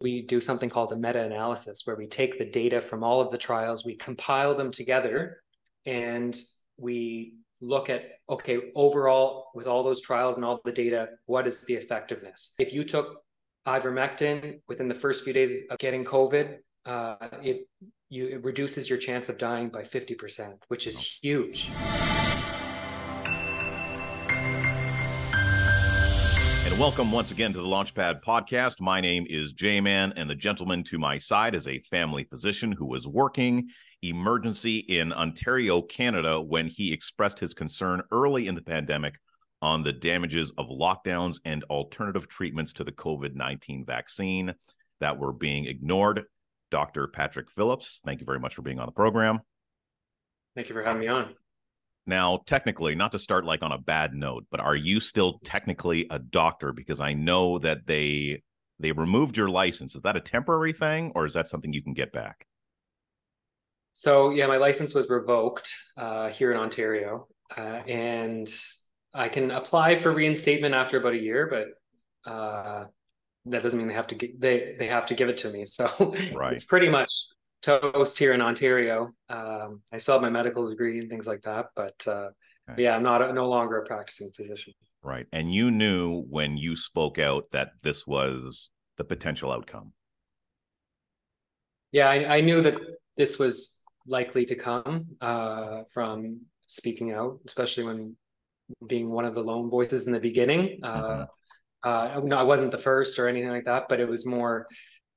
we do something called a meta-analysis where we take the data from all of the trials, we compile them together, and we look at okay overall with all those trials and all the data what is the effectiveness? If you took ivermectin within the first few days of getting covid uh, it you it reduces your chance of dying by 50% which is huge welcome once again to the launchpad podcast my name is j-man and the gentleman to my side is a family physician who was working emergency in Ontario, Canada, when he expressed his concern early in the pandemic on the damages of lockdowns and alternative treatments to the COVID 19 vaccine that were being ignored. Dr. Patrick Phillips, thank you very much for being on the program. Thank you for having me on. Now, technically, not to start like on a bad note, but are you still technically a doctor? Because I know that they they removed your license. Is that a temporary thing, or is that something you can get back? So yeah, my license was revoked uh, here in Ontario, uh, and I can apply for reinstatement after about a year, but uh, that doesn't mean they have to get, they they have to give it to me. So right. it's pretty much toast here in Ontario. Um, I still have my medical degree and things like that, but uh, okay. yeah, I'm not a, no longer a practicing physician. Right, and you knew when you spoke out that this was the potential outcome. Yeah, I, I knew that this was likely to come uh, from speaking out, especially when being one of the lone voices in the beginning. Uh, mm-hmm. Uh, no, I wasn't the first or anything like that, but it was more.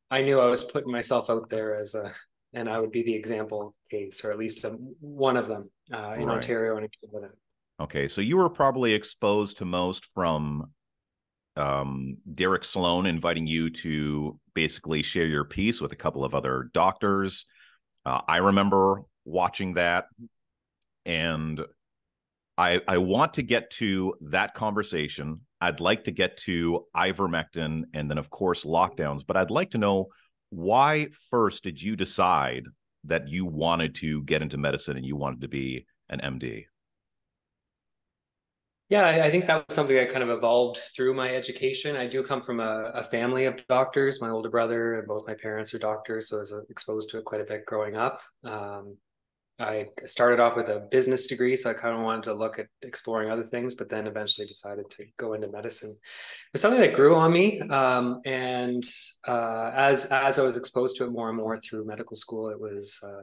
I knew I was putting myself out there as a, and I would be the example case, or at least a, one of them uh, in right. Ontario and Canada. Okay, so you were probably exposed to most from um, Derek Sloan inviting you to basically share your piece with a couple of other doctors. Uh, I remember watching that, and I I want to get to that conversation. I'd like to get to ivermectin and then, of course, lockdowns. But I'd like to know why first did you decide that you wanted to get into medicine and you wanted to be an MD? Yeah, I think that was something that kind of evolved through my education. I do come from a, a, family of doctors. My older brother and both my parents are doctors, so I was exposed to it quite a bit growing up. Um, I started off with a business degree, so I kind of wanted to look at exploring other things, but then eventually decided to go into medicine. It was something that grew on me, um, and uh, as as I was exposed to it more and more through medical school, it was uh,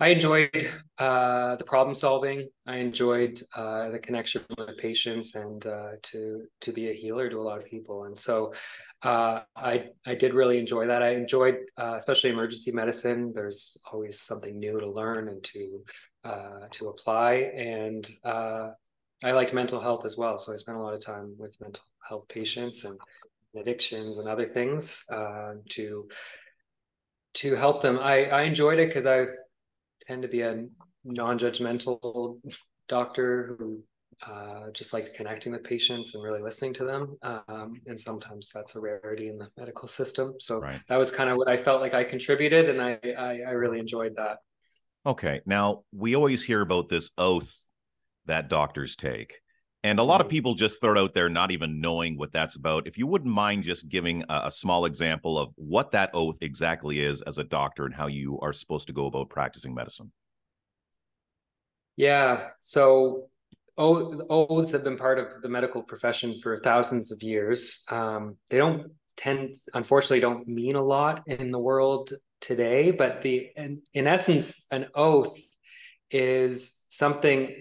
I enjoyed uh, the problem solving. I enjoyed uh, the connection with patients and uh, to to be a healer to a lot of people. And so uh, I I did really enjoy that. I enjoyed uh, especially emergency medicine. There's always something new to learn and to uh, to apply. And I liked mental health as well. So I spent a lot of time with mental health patients and addictions and other things to to help them. I I enjoyed it because I tend to be a non-judgmental doctor who uh, just likes connecting with patients and really listening to them. Um, and sometimes that's a rarity in the medical system. So right. that was kind of what I felt like I contributed, and I, I, I really enjoyed that. Okay, now we always hear about this oath that doctors take. And a lot of mm-hmm. people just throw it out there, not even knowing what that's about. If you wouldn't mind just giving a, a, small example of what that oath exactly is as a doctor and how you are supposed to go about practicing medicine. Yeah. So oaths have been part of the medical profession for thousands of years. Um, they don't tend, unfortunately, don't mean a lot in the world today. But the in, in essence, an oath is something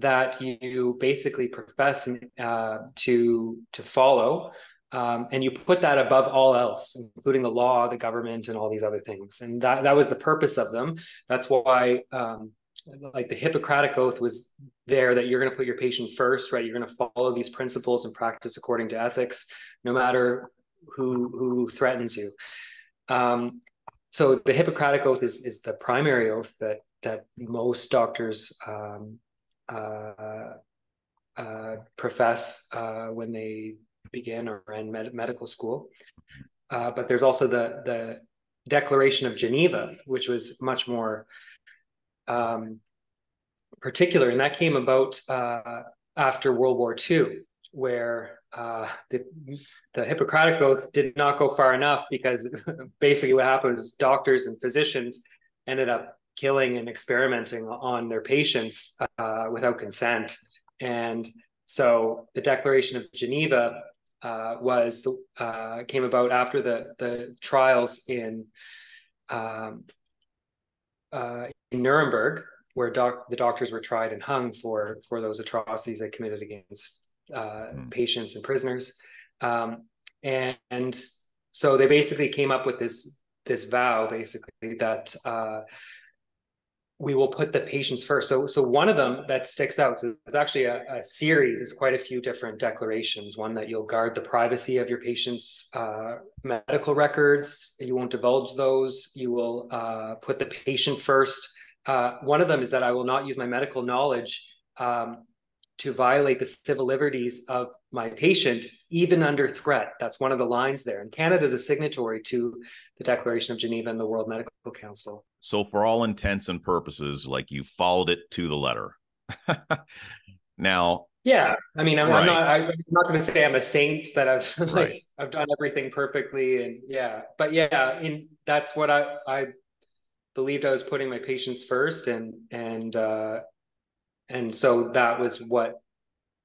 that you basically profess uh, to to follow, um, and you put that above all else, including the law, the government, and all these other things. And that that was the purpose of them. That's why, um, like the Hippocratic oath was there, that you're going to put your patient first, right? You're going to follow these principles and practice according to ethics, no matter who who threatens you. Um, so the Hippocratic oath is is the primary oath that that most doctors um, profess uh, when they begin or end med- medical school. but there's also the the Declaration of Geneva, which was much more um, particular, and that came about after World War II, where uh, the, the Hippocratic Oath did not go far enough because basically what happened was doctors and physicians ended up killing and experimenting on their patients uh, without consent. And so the Declaration of Geneva uh, was the, uh, came about after the the trials in um, uh, in Nuremberg, where doc- the doctors were tried and hung for for those atrocities they committed against mm. patients and prisoners. Um, and, and, so they basically came up with this this vow, basically that uh, we will put the patients first. So, so one of them that sticks out so it's actually a, a, series. It's quite a few different declarations. One that you'll guard the privacy of your patient's uh, medical records. You won't divulge those. You will uh, put the patient first. Uh, one of them is that I will not use my medical knowledge um, to violate the civil liberties of my patient, even under threat. That's one of the lines there. And Canada is a signatory to the Declaration of Geneva and the World Medical Council. So, for all intents and purposes, like you followed it to the letter. now, yeah, I mean, I'm, right. I'm not. I'm not going to say I'm a saint that I've like right. I've done everything perfectly, and yeah, but yeah, in that's what I I believed I was putting my patients first, and and uh, and so that was what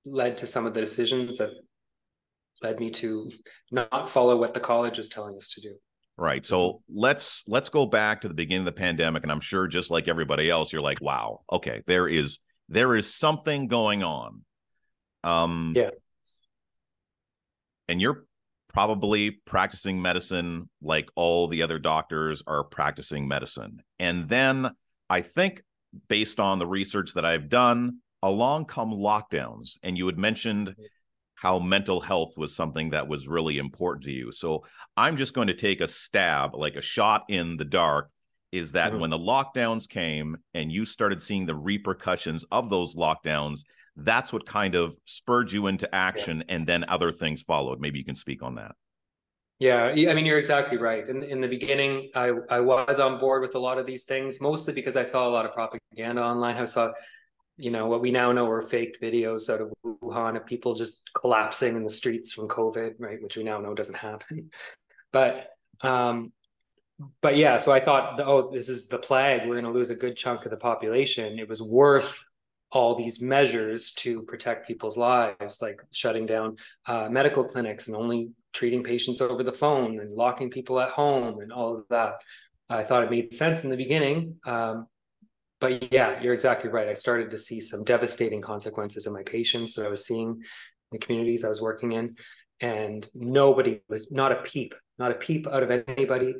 led to some of the decisions that led me to not follow what the college was telling us to do. Right. So let's let's go back to the beginning of the pandemic and i'm sure just like everybody else you're like wow okay there is there is something going on. Um yeah. And you're probably practicing medicine like all the other doctors are practicing medicine. And then i think based on the research that I've done, along come lockdowns. And you had mentioned how mental health was something that was really important to you. So I'm just going to take a stab, like a shot in the dark, is that mm-hmm. when the lockdowns came and you started seeing the repercussions of those lockdowns, that's what kind of spurred you into action yeah. and then other things followed. Maybe you can speak on that. Yeah, I mean, you're exactly right. In, in the beginning, I, I was on board with a lot of these things, mostly because I saw a lot of propaganda online. I saw, you know, what we now know are faked videos out of Wuhan of people just collapsing in the streets from COVID, right? Which we now know doesn't happen. But, um, but yeah, so I thought, oh, this is the plague. We're going to lose a good chunk of the population. It was worth all these measures to protect people's lives, like shutting down uh, medical clinics and only treating patients over the phone and locking people at home and all of that. I thought it made sense in the beginning. Um, but yeah, you're exactly right. I started to see some devastating consequences in my patients that I was seeing in the communities I was working in. And nobody was not a peep, not a peep out of anybody.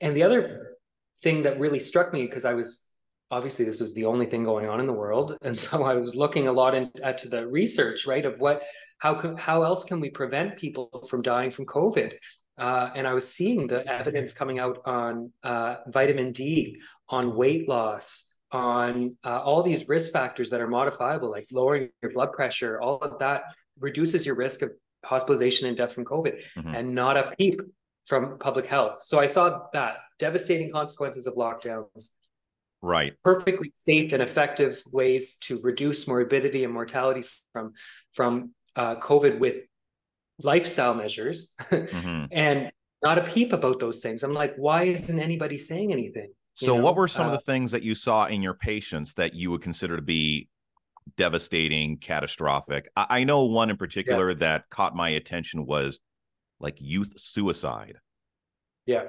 And the other thing that really struck me, because I was obviously this was the only thing going on in the world and so i was looking a lot into the research right of what how can how else can we prevent people from dying from covid uh, and i was seeing the evidence coming out on uh, vitamin d on weight loss on uh, all these risk factors that are modifiable like lowering your blood pressure all of that reduces your risk of hospitalization and death from covid mm-hmm. and not a peep from public health. So i saw that devastating consequences of lockdowns. Right. Perfectly safe and effective ways to reduce morbidity and mortality from from uh, covid with lifestyle measures. Mm-hmm. and not a peep about those things. I'm like why isn't anybody saying anything so know? what were some uh, of the things that you saw in your patients that you would consider to be devastating catastrophic i, I know one in particular yeah. that caught my attention was like youth suicide yeah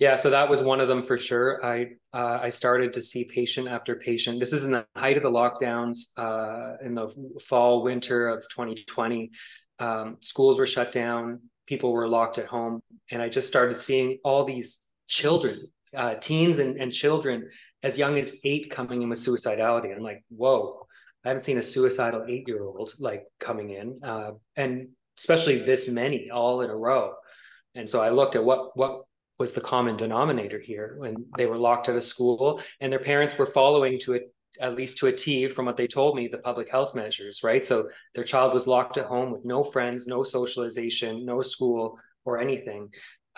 yeah, so that was one of them for sure. I uh, I started to see patient after patient. This is in the height of the lockdowns uh, in the fall winter of 2020. Um, schools were shut down. People were locked at home, and I just started seeing all these children, uh, teens and, and children as young as eight coming in with suicidality. I'm like, whoa! I haven't seen a suicidal eight year old like coming in, uh, and especially this many all in a row. And so I looked at what what was the common denominator here when they were locked out of school and their parents were following to it at least to a T from what they told me the public health measures right so their child was locked at home with no friends no socialization no school or anything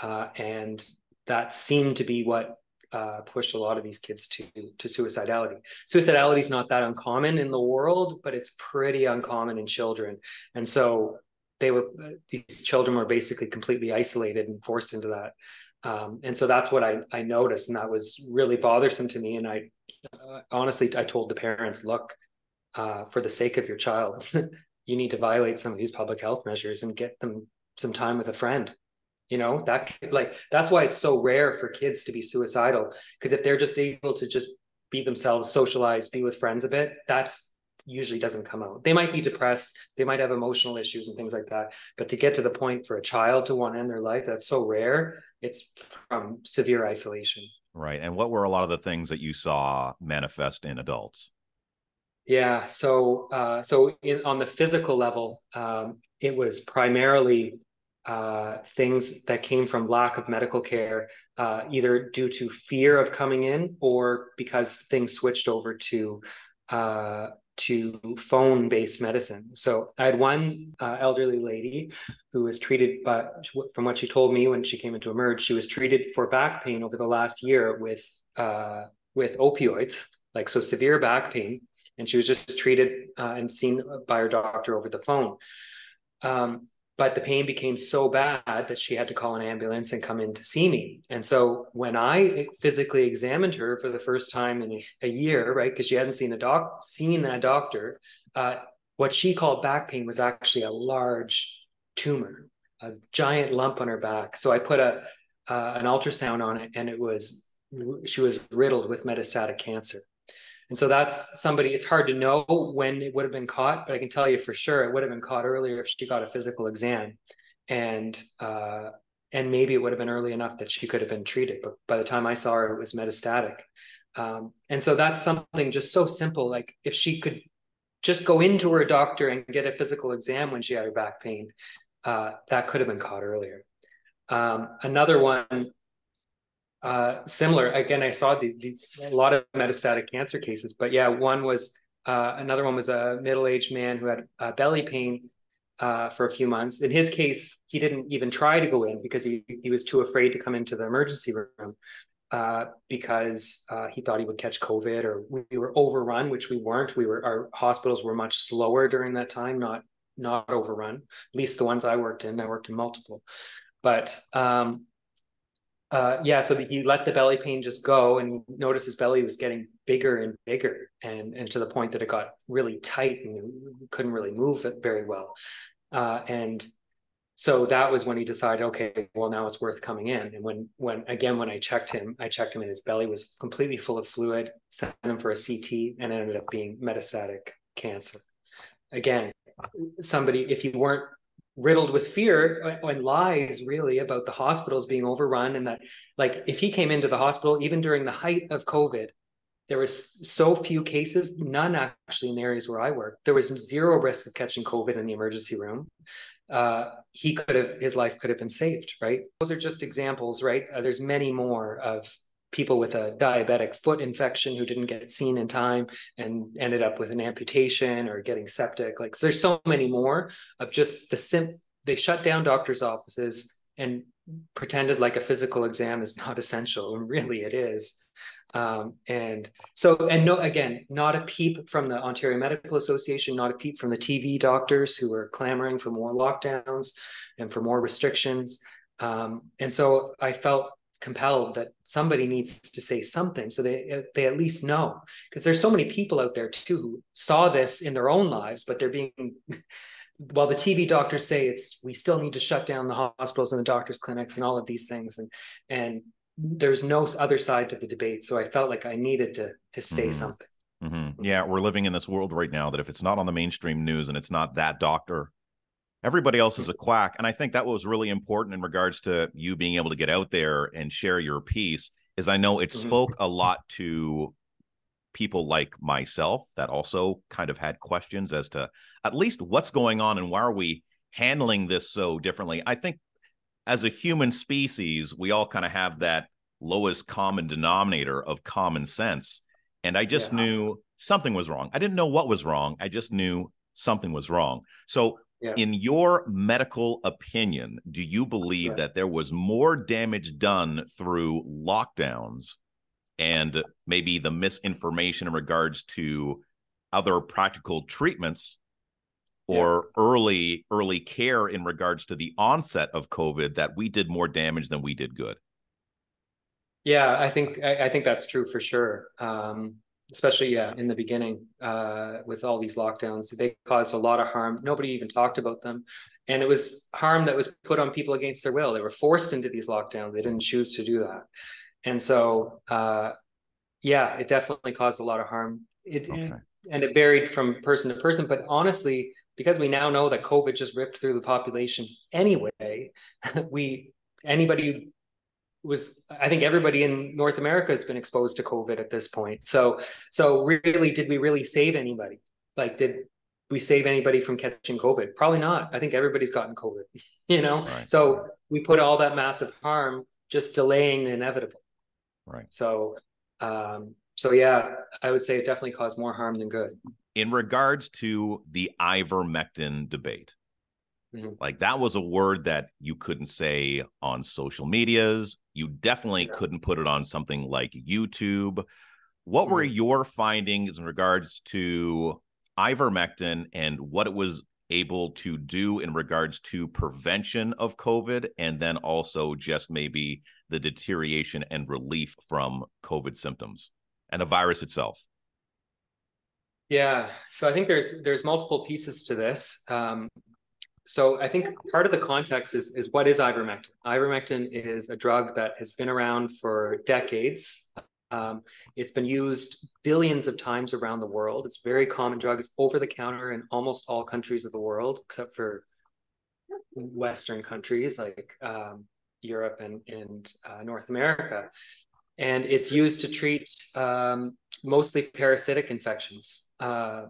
uh, and that seemed to be what uh, pushed a lot of these kids to to suicidality. Suicidality is not that uncommon in the world, but it's pretty uncommon in children. And so they were these children were basically completely isolated and forced into that um, and so that's what I, I noticed and that was really bothersome to me and i uh, honestly i told the parents look uh, for the sake of your child you need to violate some of these public health measures and get them some time with a friend you know that like that's why it's so rare for kids to be suicidal because if they're just able to just be themselves socialize be with friends a bit that's usually doesn't come out. They might be depressed, they might have emotional issues and things like that. But to get to the point for a child to want to end their life, that's so rare. It's from severe isolation. Right. And what were a lot of the things that you saw manifest in adults? Yeah. So, uh, so in, on the physical level, um, it was primarily uh, things that came from lack of medical care, uh, either due to fear of coming in or because things switched over to uh, to phone based medicine. So I had one uh, elderly lady who was treated, but from what she told me when she came into Emerge, she was treated for back pain over the last year with uh, with opioids, like so severe back pain, and she was just treated uh, and seen by her doctor over the phone. Um, but the pain became so bad that she had to call an ambulance and come in to see me. And so when I physically examined her for the first time in a, year, right, because she hadn't seen a doc, seen a doctor, uh, what she called back pain was actually a large tumor, a giant lump on her back. So I put a uh, an ultrasound on it, and it was she was riddled with metastatic cancer. And so that's somebody, it's hard to know when it would have been caught, but I can tell you for sure it would have been caught earlier if she got a physical exam. And uh, and maybe it would have been early enough that she could have been treated. But by the time I saw her, it was metastatic. Um, and so that's something just so simple. Like if she could just go into her doctor and get a physical exam when she had her back pain, uh, that could have been caught earlier. Um, another one uh, similar. Again, I saw the, the, a lot of metastatic cancer cases, but yeah, one was uh, another one was a middle-aged man who had uh, belly pain uh, for a few months. In his case, he didn't even try to go in because he he was too afraid to come into the emergency room uh, because he thought he would catch COVID or we were overrun, which we weren't. We were our hospitals were much slower during that time, not not overrun. At least the ones I worked in. I worked in multiple, but um, uh, yeah, so he let the belly pain just go and noticed his belly was getting bigger and bigger and, and to the point that it got really tight and couldn't really move it very well. Uh, and so that was when he decided, okay, well now it's worth coming in. And when when again when I checked him, I checked him and his belly was completely full of fluid, sent him for a CT and ended up being metastatic cancer. Again, somebody if you weren't riddled with fear and lies really about the hospitals being overrun and that like if he came into the hospital even during the height of covid there was so few cases none actually in the areas where i work there was zero risk of catching covid in the emergency room. Uh, he could have his life could have been saved right? Those are just examples right? Uh, there's many more of people with a diabetic foot infection who didn't get seen in time and ended up with an amputation or getting septic. Like so there's so many more of just the sim. They shut down doctors' offices and pretended like a physical exam is not essential, and really it is. Um, and so, and no, again, not a peep from the Ontario Medical Association, not a peep from the TV doctors who are clamoring for more lockdowns and for more restrictions. Um, and so I felt compelled that somebody needs to say something so they they at least know because there's so many people out there too who saw this in their own lives but they're being while the TV doctors say it's we still need to shut down the hospitals and the doctors clinics and all of these things and and there's no other side to the debate so I felt like I needed to to say mm-hmm. something mm-hmm. yeah we're living in this world right now that if it's not on the mainstream news and it's not that doctor everybody else is a quack and i think that was really important in regards to you being able to get out there and share your piece is i know it mm-hmm. spoke a lot to people like myself that also kind of had questions as to at least what's going on and why are we handling this so differently i think as a human species we all kind of have that lowest common denominator of common sense and i just yeah. knew something was wrong i didn't know what was wrong i just knew something was wrong so yeah. In your medical opinion, do you believe right. that there was more damage done through lockdowns and maybe the misinformation in regards to other practical treatments or yeah. early early care in regards to the onset of COVID that we did more damage than we did good. Yeah, I think I, I think that's true for sure. Um, especially yeah in the beginning uh, with all these lockdowns, they caused a lot of harm. Nobody even talked about them, and it was harm that was put on people against their will. They were forced into these lockdowns. They didn't choose to do that, and so uh, yeah, it definitely caused a lot of harm. It, okay. it and it varied from person to person, but honestly, because we now know that COVID just ripped through the population anyway, we anybody was I think everybody in North America has been exposed to COVID at this point. So so really, did we really save anybody? Like, did we save anybody from catching COVID? Probably not. I think everybody's gotten COVID. You know, right. so we put all that massive harm just delaying the inevitable. Right. So um, so yeah, I would say it definitely caused more harm than good. In regards to the ivermectin debate, mm-hmm. like that was a word that you couldn't say on social medias. You definitely yeah. couldn't put it on something like YouTube. What mm-hmm. were your findings in regards to ivermectin and what it was able to do in regards to prevention of COVID and then also just maybe the deterioration and relief from COVID symptoms? and the virus itself? Yeah, so I think there's there's multiple pieces to this. Um, so I think part of the context is is what is ivermectin? Ivermectin is a drug that has been around for decades. Um, it's been used billions of times around the world. It's a very common drug. It's over the counter in almost all countries of the world, except for Western countries like um, Europe and, and uh, North America and it's used to treat um, mostly parasitic infections, uh,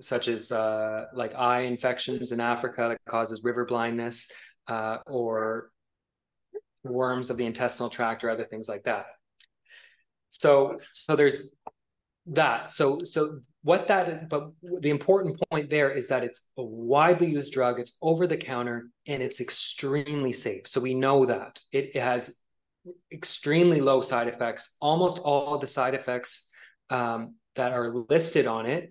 such as uh, like eye infections in Africa that causes river blindness, uh, or worms of the intestinal tract, or other things like that. So, so there's that. So, so what that, but the important point there is that it's a widely used drug. It's over the counter and it's extremely safe. So we know that it, it has extremely low side effects. Almost all the side effects um, that are listed on it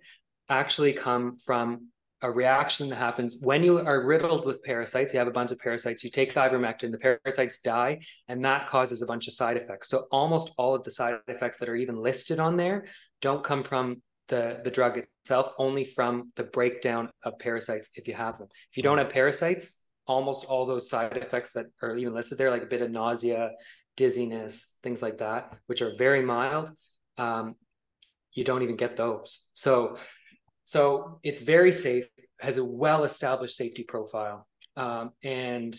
actually come from a reaction that happens when you are riddled with parasites. You have a bunch of parasites, you take ivermectin, the parasites die, and that causes a bunch of side effects. So almost all of the side effects that are even listed on there don't come from the, the drug itself, only from the breakdown of parasites if you have them. If you don't have parasites, almost all those side effects that are even listed there, like a bit of nausea, dizziness, things like that, which are very mild, um, you don't even get those. So, so it's very safe, has a well-established safety profile, um, and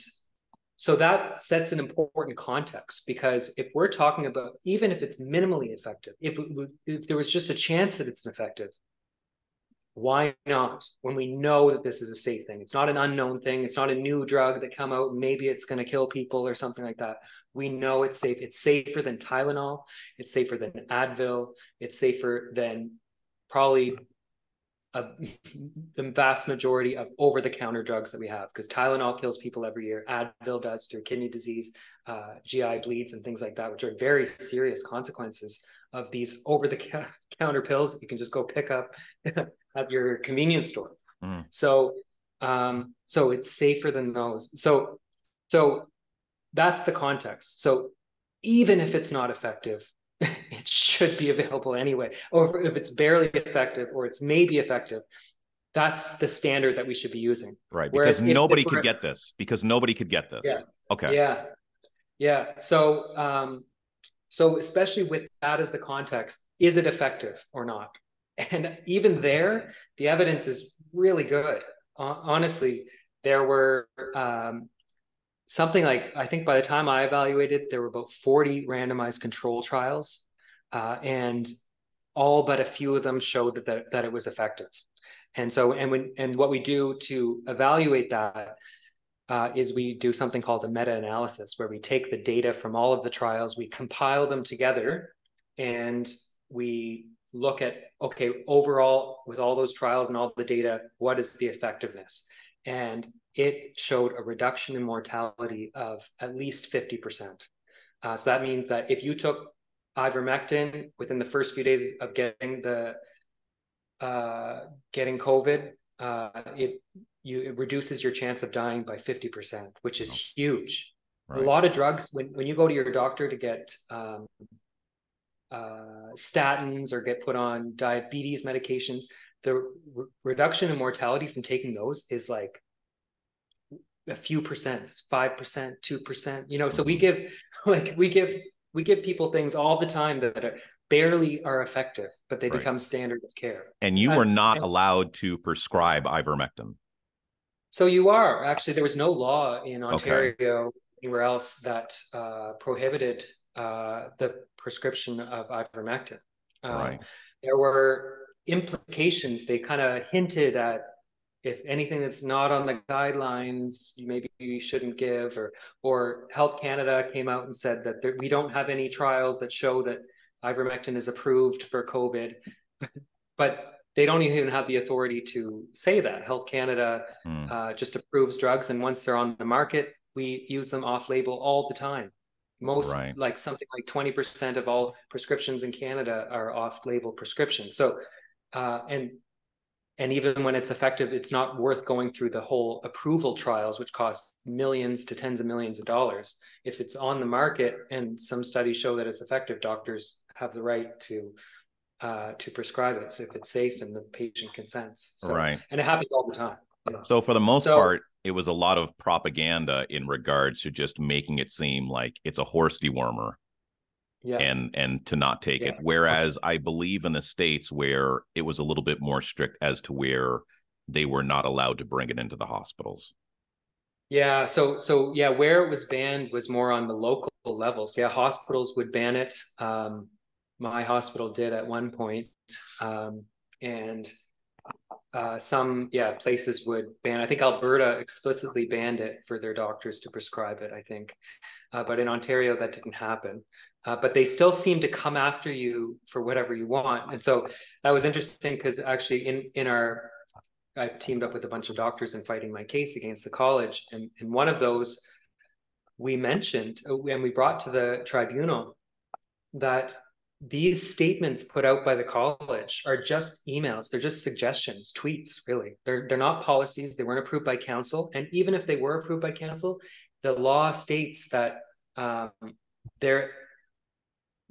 so that sets an important context because if we're talking about even if it's minimally effective, if if there was just a chance that it's effective, why not? When we know that this is a safe thing it's not an unknown thing it's not a new drug that come out maybe it's going to kill people or something like that. We know it's safe. It's safer than tylenol it's safer than advil it's safer than probably a, the vast majority of over-the-counter drugs that we have because tylenol kills people every year advil does through kidney disease uh, gi bleeds and things like that which are very serious consequences of these over-the-counter pills you can just go pick up at your convenience store. Mm. So um, so it's safer than those. So so that's the context. So even if it's not effective, it should be available anyway. Or if it's barely effective or it's maybe effective, that's the standard that we should be using. Right. Because nobody could get this. Because nobody could get this. Yeah. Okay. Yeah. Yeah. So um, so especially with that as the context, is it effective or not? And even there, the evidence is really good. honestly, there were um, something like, I think by the time I evaluated, there were about 40 randomized control trials. Uh, and all but a few of them showed that, that, that it was effective. And so, and when, and what we do to evaluate that uh, is we do something called a meta-analysis where we take the data from all of the trials, we compile them together, and we look at okay overall with all those trials and all the data what is the effectiveness and it showed a reduction in mortality of at least 50% uh, so that means that if you took ivermectin within the first few days of getting the uh, getting covid uh, it you it reduces your chance of dying by 50%, which is oh. huge. Right. A lot of drugs, when, when you go to your doctor to get um, uh, statins or get put on diabetes medications, the re- reduction in mortality from taking those is like a few percents, five percent, two percent. You know, so we mm-hmm. give like we give we give people things all the time that are barely are effective, but they right. become standard of care. And you were not allowed to prescribe ivermectin. So you are actually. There was no law in Ontario okay. anywhere else that uh, prohibited uh, the prescription of ivermectin. Um, right. There were implications. They kind of hinted at if anything that's not on the guidelines, maybe you shouldn't give, or or Health Canada came out and said that there, we don't have any trials that show that ivermectin is approved for COVID, but they don't even have the authority to say that. Health Canada mm. uh, just approves drugs, and once they're on the market, we use them off label all the time. Most, right. like something like 20% of all prescriptions in Canada are off label prescriptions. So, uh, and and even when it's effective, it's not worth going through the whole approval trials, which cost millions to tens of millions of dollars. If it's on the market and some studies show that it's effective, doctors have the right to uh, to prescribe it. So if it's safe and the patient consents, so, right? And it happens all the time. So for the most so, part, it was a lot of propaganda in regards to just making it seem like it's a horse dewormer. Yeah. And and to not take yeah. it. Whereas okay. I believe in the states where it was a little bit more strict as to where they were not allowed to bring it into the hospitals. Yeah, so so yeah, where it was banned was more on the local levels. Yeah, hospitals would ban it. Um, my hospital did at one point. Um, and uh, some yeah places would ban. I think Alberta explicitly banned it for their doctors to prescribe it. I think, uh, but in Ontario that didn't happen. Uh, but they still seem to come after you for whatever you want, and so that was interesting because actually in in our I teamed up with a bunch of doctors in fighting my case against the college, and and one of those we mentioned uh, and we brought to the tribunal that these statements put out by the college are just emails. They're just suggestions tweets really. They're they're not policies. They weren't approved by council and even if they were approved by council the law states that um, there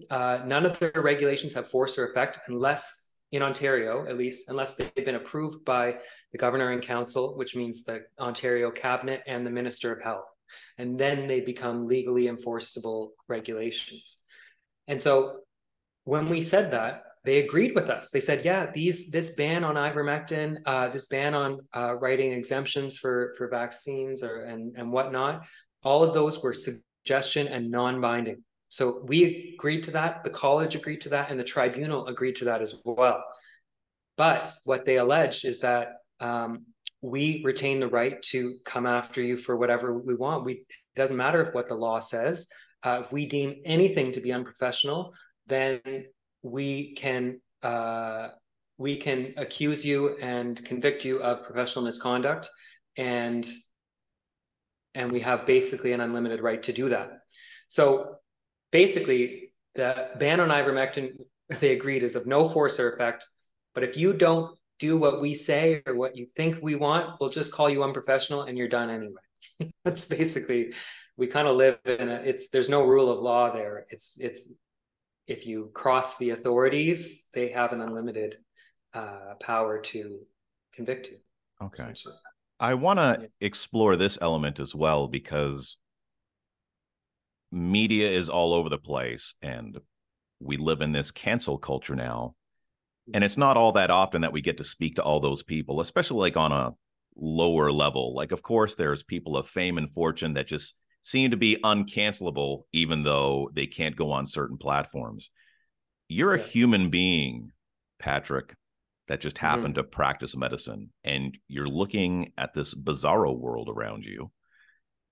uh, none of their regulations have force or effect unless in ontario at least unless they've been approved by the governor and council which means the ontario cabinet and the minister of health and then they become legally enforceable regulations and so when we said that, they agreed with us. They said, "Yeah, these this ban on ivermectin, uh, this ban on uh, writing exemptions for for vaccines or and and whatnot, all of those were suggestion and non-binding." So we agreed to that. The college agreed to that, and the tribunal agreed to that as well. But what they alleged is that um, we retain the right to come after you for whatever we want. We it doesn't matter what the law says. Uh, if we deem anything to be unprofessional, then we can uh, we can accuse you and convict you of professional misconduct, and and we have basically an unlimited right to do that. So basically, the ban on ivermectin they agreed is of no force or effect. But if you don't do what we say or what you think we want, we'll just call you unprofessional and you're done anyway. That's basically we kind of live in a it's there's no rule of law there. It's it's if you cross the authorities, they have an unlimited uh, power to convict you. Okay. I want to yeah. explore this element as well because media is all over the place and we live in this cancel culture now. And it's not all that often that we get to speak to all those people, especially like on a lower level. Like, of course, there's people of fame and fortune that just seem to be uncancelable, even though they can't go on certain platforms. You're a human being, Patrick, that just mm-hmm. happened mm-hmm. to practice medicine, and you're looking at this bizarro world around you,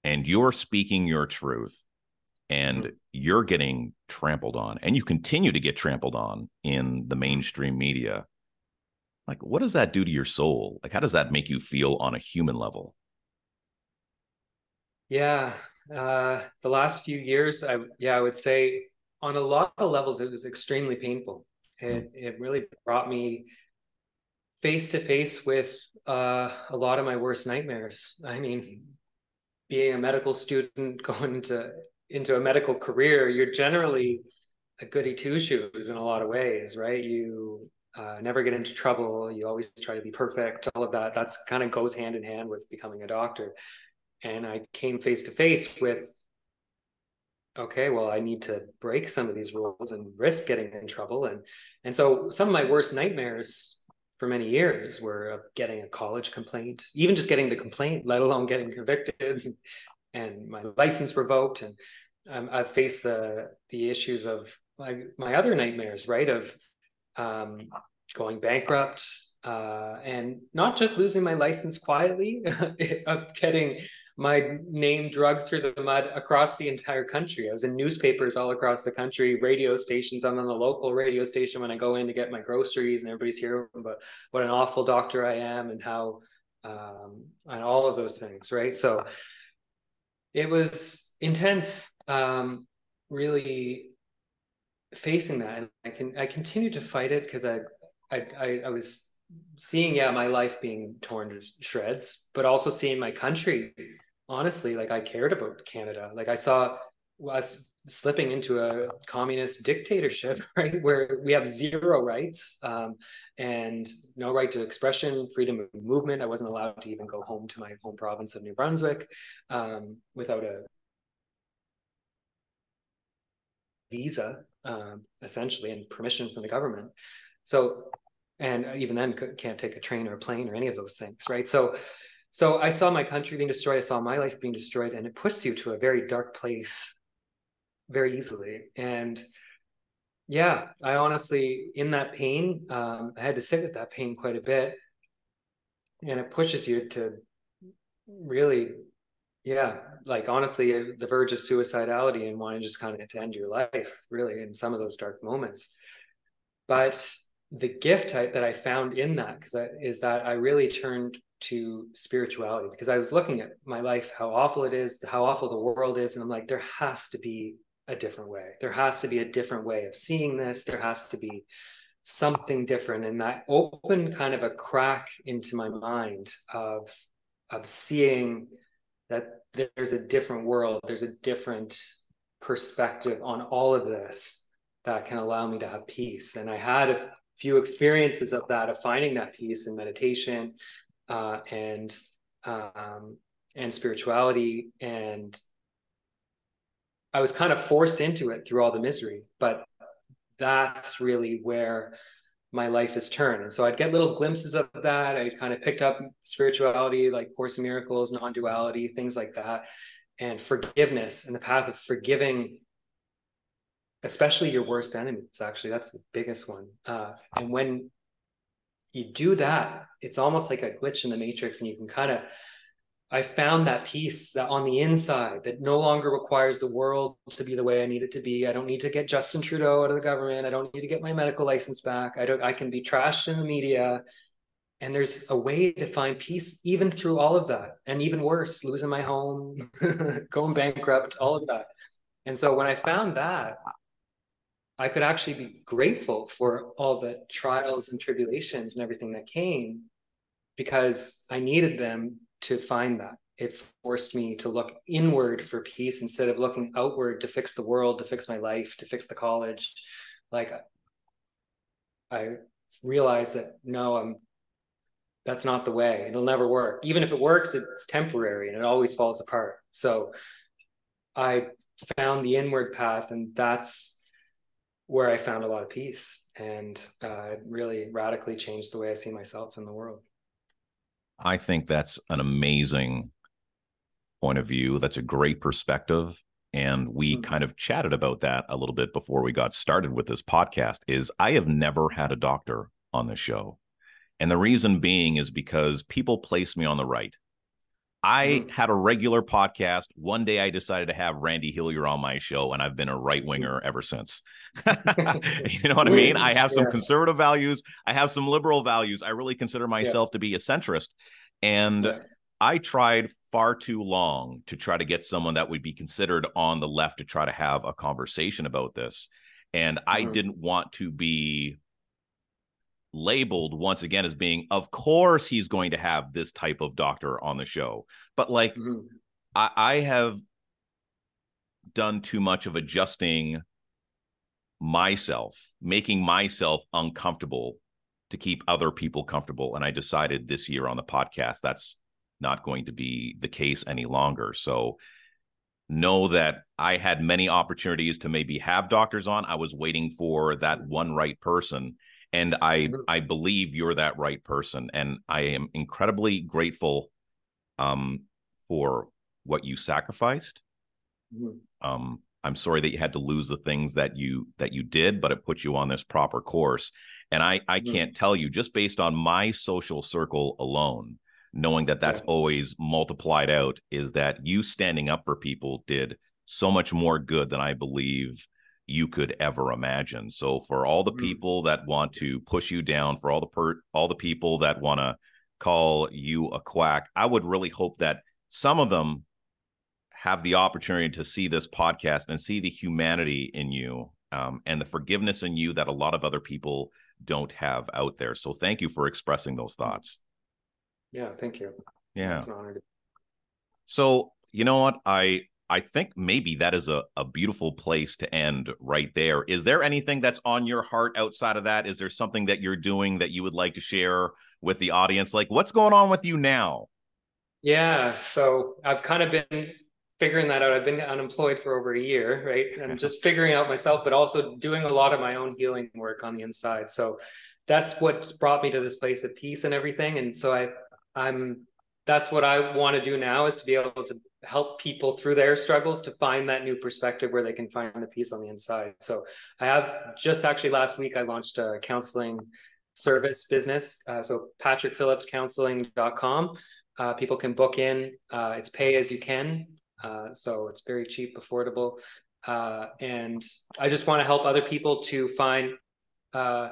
and you're speaking your truth, and mm-hmm. you're getting trampled on, and you continue to get trampled on in the mainstream media. Like, what does that do to your soul? Like, how does that make you feel on a human level? Yeah, uh, the last few years, I yeah, I would say on a lot of levels, it was extremely painful. It it really brought me face to face with uh, a lot of my worst nightmares. I mean, being a medical student, going into into a medical career, you're generally a goody two shoes in a lot of ways, right? You uh, never get into trouble. You always try to be perfect. All of that. That's kind of goes hand in hand with becoming a doctor. And I came face to face with, okay, well, I need to break some of these rules and risk getting in trouble. And and so some of my worst nightmares for many years were of getting a college complaint, even just getting the complaint, let alone getting convicted and my license revoked. And um, I've faced the the issues of my my other nightmares, right? Of um, going bankrupt, uh, and not just losing my license quietly, of getting my name dragged through the mud across the entire country. I was in newspapers all across the country, radio stations. I'm on the local radio station when I go in to get my groceries, and everybody's hearing about what an awful doctor I am and how um, and all of those things, right? So it was intense, um, really facing that, and I can I continue to fight it because I, I I I was seeing yeah my life being torn to shreds, but also seeing my country honestly, like I cared about Canada. Like I saw us slipping into a communist dictatorship, right, where we have zero rights um, and no right to expression, freedom of movement. I wasn't allowed to even go home to my home province of New Brunswick um, without a visa, um, essentially, and permission from the government. So, and even then, can't take a train or a plane or any of those things, right? So, so I saw my country being destroyed. I saw my life being destroyed, and it puts you to a very dark place very easily. And yeah, I honestly, in that pain, um, I had to sit with that pain quite a bit, and it pushes you to really, yeah, like honestly, uh, the verge of suicidality and wanting just kind of to end your life, really, in some of those dark moments. But the gift that I found in that because is that I really turned to spirituality because I was looking at my life, how awful it is, how awful the world is. And I'm like, there has to be a different way. There has to be a different way of seeing this. There has to be something different. And that opened kind of a crack into my mind of, of seeing that there's a different world, there's a different perspective on all of this that can allow me to have peace. And I had a few experiences of that, of finding that peace in meditation, uh, and um, and spirituality and I was kind of forced into it through all the misery, but that's really where my life has turned. And so I'd get little glimpses of that. I kind of picked up spirituality, like Course in Miracles, non-duality, things like that, and forgiveness and the path of forgiving, especially your worst enemies. Actually, that's the biggest one. Uh, and when you do that, it's almost like a glitch in the matrix, and you can kind of I found that peace that on the inside that no longer requires the world to be the way I need it to be. I don't need to get Justin Trudeau out of the government. I don't need to get my medical license back. I don't I can be trashed in the media. And there's a way to find peace even through all of that. And even worse, losing my home, going bankrupt, all of that. And so when I found that, I could actually be grateful for all the trials and tribulations and everything that came because I needed them to find that. It forced me to look inward for peace instead of looking outward to fix the world, to fix my life, to fix the college. Like I realized that no, I'm that's not the way. It'll never work. Even if it works, it's temporary and it always falls apart. So I found the inward path, and that's where I found a lot of peace and uh, it really radically changed the way I see myself in the world. I think that's an amazing point of view. That's a great perspective. And we mm-hmm. kind of chatted about that a little bit before we got started with this podcast is I have never had a doctor on the show. And the reason being is because people place me on the right. I mm. had a regular podcast. One day I decided to have Randy Hillier on my show, and I've been a right winger ever since. you know what I mean? I have some yeah. conservative values, I have some liberal values. I really consider myself yeah. to be a centrist. And yeah. I tried far too long to try to get someone that would be considered on the left to try to have a conversation about this. And I mm-hmm. didn't want to be labeled once again as being, of course, he's going to have this type of doctor on the show. But like, mm-hmm. I, I have done too much of adjusting myself, making myself uncomfortable to keep other people comfortable. And I decided this year on the podcast that's not going to be the case any longer. So know that I had many opportunities to maybe have doctors on. I was waiting for that one right person. And I. I believe you're that right person. And I am incredibly grateful um, for what you sacrificed. Mm-hmm. Um, I'm sorry that you had to lose the things that you that you did, but it put you on this proper course. And I I mm-hmm. can't tell you just based on my social circle alone, knowing that that's yeah. always multiplied out, is that you standing up for people did so much more good than I believe you could ever imagine. So for all the mm-hmm. people that want to push you down, for all the per all the people that want to call you a quack, I would really hope that some of them have the opportunity to see this podcast and see the humanity in you um, and the forgiveness in you that a lot of other people don't have out there. So thank you for expressing those thoughts. Yeah, thank you. Yeah. It's an honor. To- so you know what? I I think maybe that is a, a beautiful place to end right there. Is there anything that's on your heart outside of that? Is there something that you're doing that you would like to share with the audience? Like what's going on with you now? Yeah. So I've kind of been figuring that out. I've been unemployed for over a year, right? And just figuring out myself, but also doing a lot of my own healing work on the inside. So that's what's brought me to this place of peace and everything. And so I, I'm, that's what I want to do now is to be able to help people through their struggles to find that new perspective where they can find the peace on the inside. So I have just actually last week, I launched a counseling service business. Uh, so patrickphillipscounselling.com. Uh, people can book in. Uh, it's pay as you can. Uh, so it's very cheap, affordable. Uh, and I just want to help other people to find uh,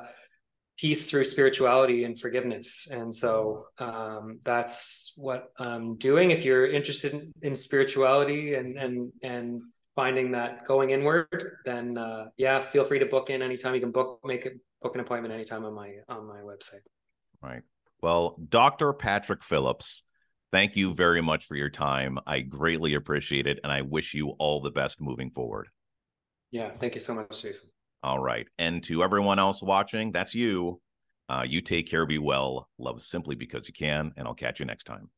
peace through spirituality and forgiveness. And so um, that's what I'm doing. If you're interested in, in, spirituality and and and finding that going inward, then uh, yeah, feel free to book in anytime. You can book make a book an appointment anytime on my on my website. Right. Well, Dr. Patrick Phillips Thank you very much for your time. I greatly appreciate it. And I wish you all the best moving forward. Yeah. Thank you so much, Jason. All right. And to everyone else watching, that's you. Uh, you take care, be well, love simply because you can, and I'll catch you next time.